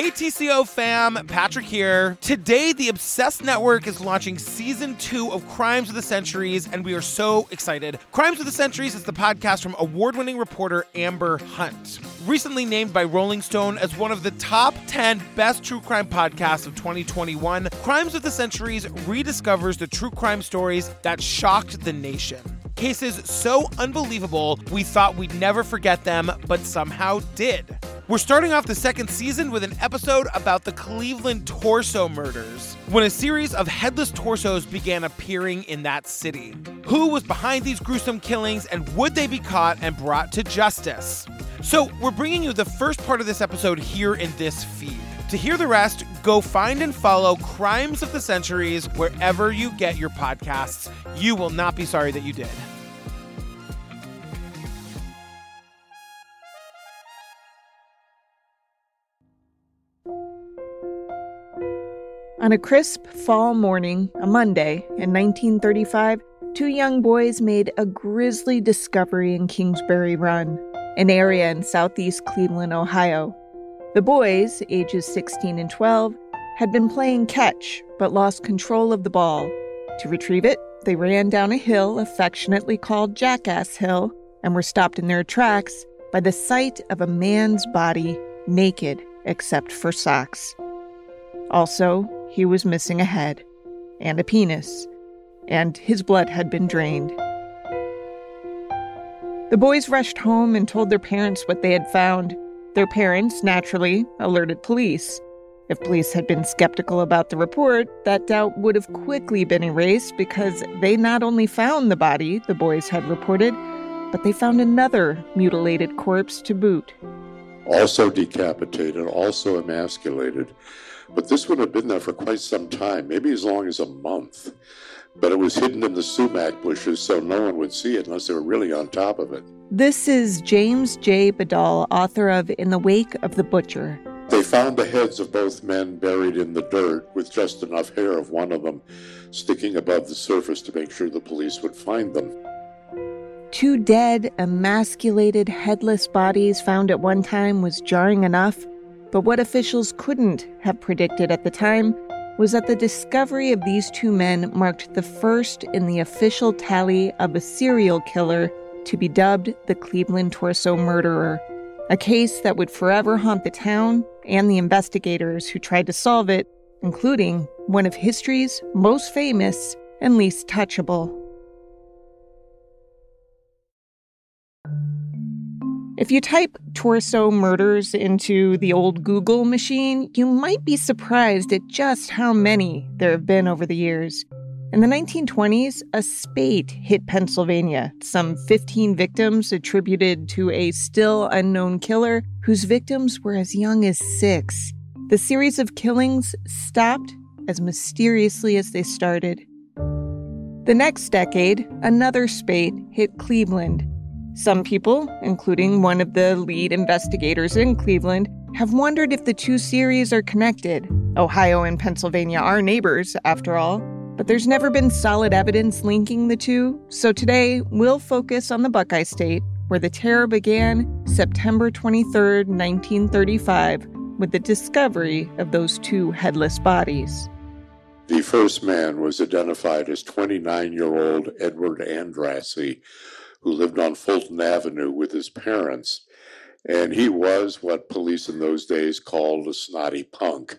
Hey TCO fam, Patrick here. Today, the Obsessed Network is launching season two of Crimes of the Centuries, and we are so excited. Crimes of the Centuries is the podcast from award winning reporter Amber Hunt. Recently named by Rolling Stone as one of the top 10 best true crime podcasts of 2021, Crimes of the Centuries rediscovers the true crime stories that shocked the nation. Cases so unbelievable, we thought we'd never forget them, but somehow did. We're starting off the second season with an episode about the Cleveland torso murders, when a series of headless torsos began appearing in that city. Who was behind these gruesome killings, and would they be caught and brought to justice? So, we're bringing you the first part of this episode here in this feed. To hear the rest, go find and follow Crimes of the Centuries wherever you get your podcasts. You will not be sorry that you did. On a crisp fall morning, a Monday in 1935, two young boys made a grisly discovery in Kingsbury Run, an area in southeast Cleveland, Ohio. The boys, ages 16 and 12, had been playing catch but lost control of the ball. To retrieve it, they ran down a hill affectionately called Jackass Hill and were stopped in their tracks by the sight of a man's body naked except for socks. Also, he was missing a head and a penis, and his blood had been drained. The boys rushed home and told their parents what they had found. Their parents, naturally, alerted police. If police had been skeptical about the report, that doubt would have quickly been erased because they not only found the body the boys had reported, but they found another mutilated corpse to boot. Also decapitated, also emasculated. But this would have been there for quite some time, maybe as long as a month. But it was hidden in the sumac bushes so no one would see it unless they were really on top of it. This is James J. Badal, author of In the Wake of the Butcher. They found the heads of both men buried in the dirt with just enough hair of one of them sticking above the surface to make sure the police would find them. Two dead, emasculated, headless bodies found at one time was jarring enough but what officials couldn't have predicted at the time was that the discovery of these two men marked the first in the official tally of a serial killer to be dubbed the Cleveland Torso Murderer, a case that would forever haunt the town and the investigators who tried to solve it, including one of history's most famous and least touchable. If you type torso murders into the old Google machine, you might be surprised at just how many there have been over the years. In the 1920s, a spate hit Pennsylvania, some 15 victims attributed to a still unknown killer whose victims were as young as six. The series of killings stopped as mysteriously as they started. The next decade, another spate hit Cleveland, some people, including one of the lead investigators in Cleveland, have wondered if the two series are connected. Ohio and Pennsylvania are neighbors, after all, but there's never been solid evidence linking the two, so today we'll focus on the Buckeye State, where the terror began September 23, 1935, with the discovery of those two headless bodies. The first man was identified as 29 year old Edward Andrassy, who lived on Fulton Avenue with his parents. And he was what police in those days called a snotty punk.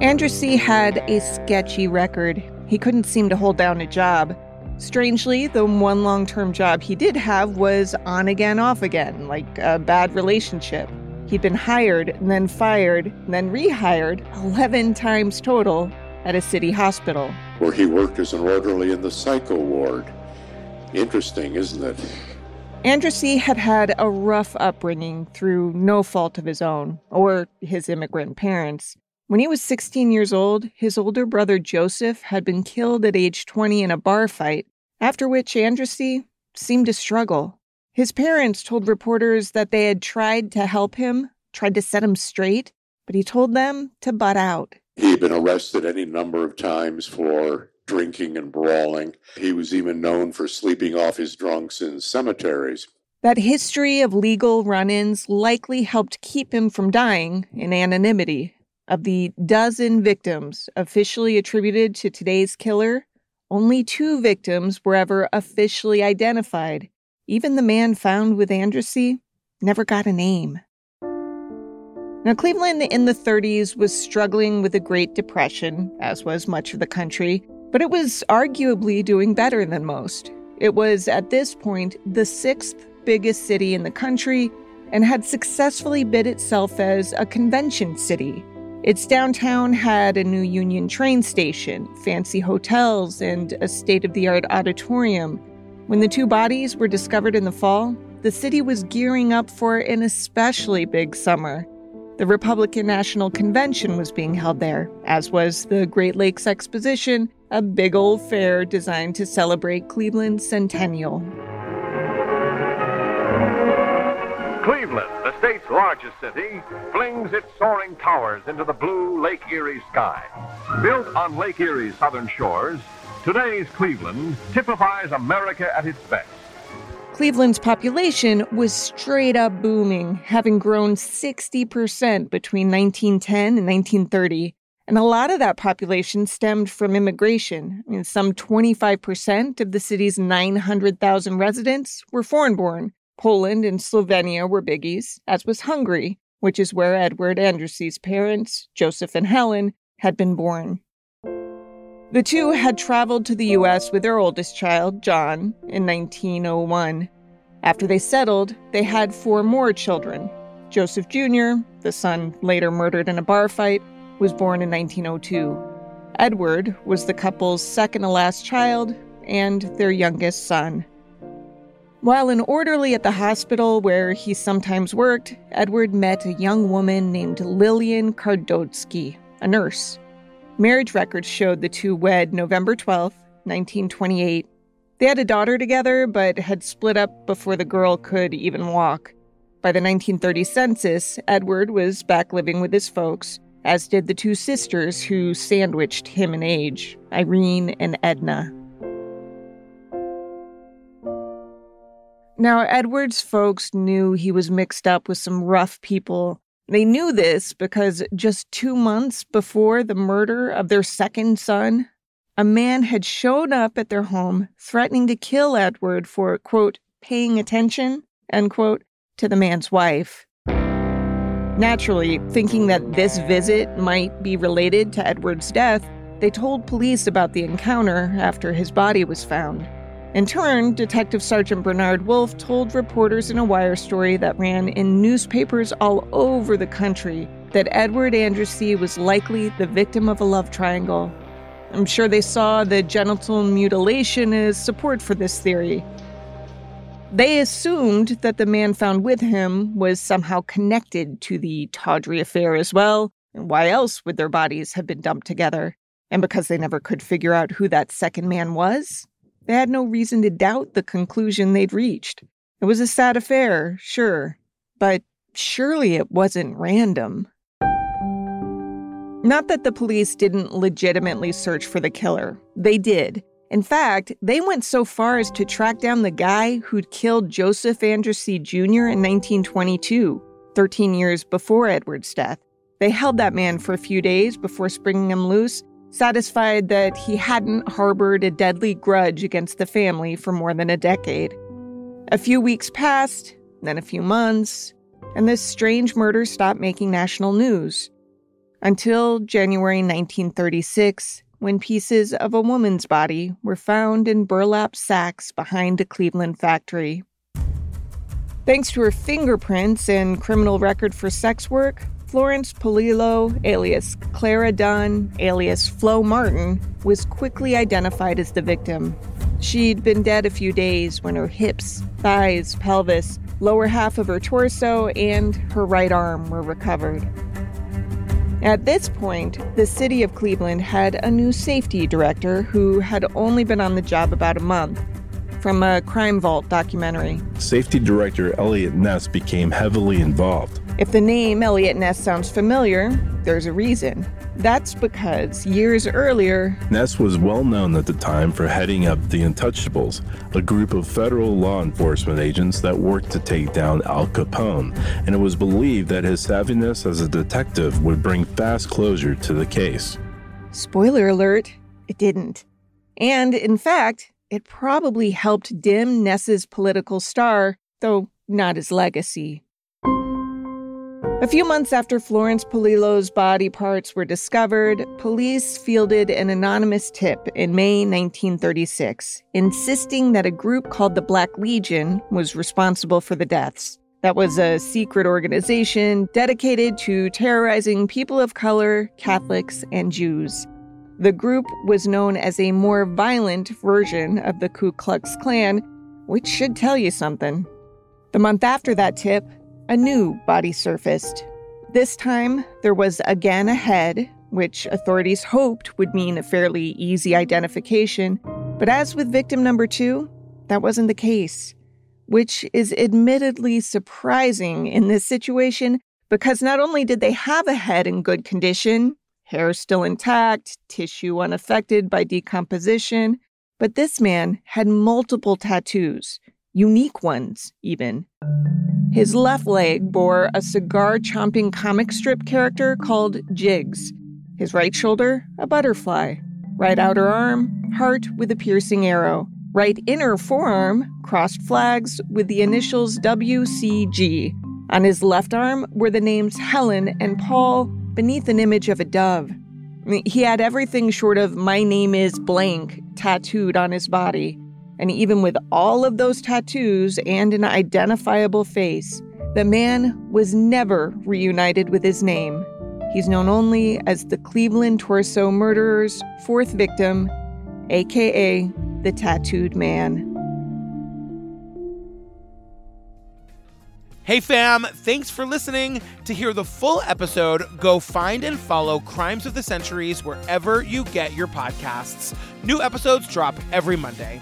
Andrassy had a sketchy record. He couldn't seem to hold down a job. Strangely, the one long term job he did have was on again, off again, like a bad relationship. He'd been hired, and then fired, and then rehired 11 times total at a city hospital. Where he worked as an orderly in the psycho ward. Interesting, isn't it? Andrassy had had a rough upbringing through no fault of his own or his immigrant parents. When he was 16 years old, his older brother Joseph had been killed at age 20 in a bar fight, after which Andrassy seemed to struggle. His parents told reporters that they had tried to help him, tried to set him straight, but he told them to butt out. He'd been arrested any number of times for drinking and brawling. He was even known for sleeping off his drunks in cemeteries. That history of legal run ins likely helped keep him from dying in anonymity. Of the dozen victims officially attributed to today's killer, only two victims were ever officially identified. Even the man found with Andrassy never got a name. Now, Cleveland in the 30s was struggling with the Great Depression, as was much of the country, but it was arguably doing better than most. It was, at this point, the sixth biggest city in the country and had successfully bid itself as a convention city. Its downtown had a new Union train station, fancy hotels, and a state of the art auditorium. When the two bodies were discovered in the fall, the city was gearing up for an especially big summer. The Republican National Convention was being held there, as was the Great Lakes Exposition, a big old fair designed to celebrate Cleveland's centennial. Cleveland, the state's largest city, flings its soaring towers into the blue Lake Erie sky. Built on Lake Erie's southern shores, today's Cleveland typifies America at its best. Cleveland's population was straight up booming, having grown 60% between 1910 and 1930. And a lot of that population stemmed from immigration. I mean, some 25% of the city's 900,000 residents were foreign born, Poland and Slovenia were biggies, as was Hungary, which is where Edward Andrassy's parents, Joseph and Helen, had been born. The two had traveled to the U.S. with their oldest child, John, in 1901. After they settled, they had four more children. Joseph Jr., the son later murdered in a bar fight, was born in 1902. Edward was the couple's second to last child and their youngest son. While an orderly at the hospital where he sometimes worked, Edward met a young woman named Lillian Kardotsky, a nurse. Marriage records showed the two wed November 12, 1928. They had a daughter together, but had split up before the girl could even walk. By the 1930 census, Edward was back living with his folks, as did the two sisters who sandwiched him in age, Irene and Edna. Now, Edward's folks knew he was mixed up with some rough people. They knew this because just two months before the murder of their second son, a man had shown up at their home threatening to kill Edward for, quote, paying attention, end quote, to the man's wife. Naturally, thinking that this visit might be related to Edward's death, they told police about the encounter after his body was found. In turn, Detective Sergeant Bernard Wolf told reporters in a wire story that ran in newspapers all over the country that Edward Andrassy was likely the victim of a love triangle. I'm sure they saw the genital mutilation as support for this theory. They assumed that the man found with him was somehow connected to the Tawdry affair as well. And why else would their bodies have been dumped together? And because they never could figure out who that second man was, they had no reason to doubt the conclusion they'd reached. It was a sad affair, sure, but surely it wasn't random. Not that the police didn't legitimately search for the killer. They did. In fact, they went so far as to track down the guy who'd killed Joseph Andrassy Jr. in 1922, 13 years before Edward's death. They held that man for a few days before springing him loose satisfied that he hadn't harbored a deadly grudge against the family for more than a decade. A few weeks passed, then a few months, and this strange murder stopped making national news. Until January 1936, when pieces of a woman's body were found in burlap sacks behind a Cleveland factory. Thanks to her fingerprints and criminal record for sex work, Florence Polillo, alias Clara Dunn, alias Flo Martin, was quickly identified as the victim. She'd been dead a few days when her hips, thighs, pelvis, lower half of her torso, and her right arm were recovered. At this point, the city of Cleveland had a new safety director who had only been on the job about a month. From a Crime Vault documentary. Safety director Eliot Ness became heavily involved If the name Eliot Ness sounds familiar, there's a reason. That's because years earlier, Ness was well known at the time for heading up the Untouchables, a group of federal law enforcement agents that worked to take down Al Capone, and it was believed that his savviness as a detective would bring fast closure to the case. spoiler alert, it didn't. And in fact, it probably helped dim Ness's political star, though not his legacy. A few months after Florence Polillo's body parts were discovered, police fielded an anonymous tip in May 1936, insisting that a group called the Black Legion was responsible for the deaths. That was a secret organization dedicated to terrorizing people of color, Catholics, and Jews. The group was known as a more violent version of the Ku Klux Klan, which should tell you something. The month after that tip, a new body surfaced. This time, there was again a head, which authorities hoped would mean a fairly easy identification. But as with victim number two, that wasn't the case, which is admittedly surprising in this situation because not only did they have a head in good condition, hair still intact, tissue unaffected by decomposition, but this man had multiple tattoos, unique ones even. His left leg bore a cigar chomping comic strip character called Jiggs. His right shoulder, a butterfly. Right outer arm, heart with a piercing arrow. Right inner forearm, crossed flags with the initials WCG. On his left arm were the names Helen and Paul beneath an image of a dove. He had everything short of my name is blank tattooed on his body. And even with all of those tattoos and an identifiable face, the man was never reunited with his name. He's known only as the Cleveland Torso Murderer's fourth victim, aka the Tattooed Man. Hey fam, thanks for listening. To hear the full episode, go find and follow Crimes of the Centuries wherever you get your podcasts. New episodes drop every Monday.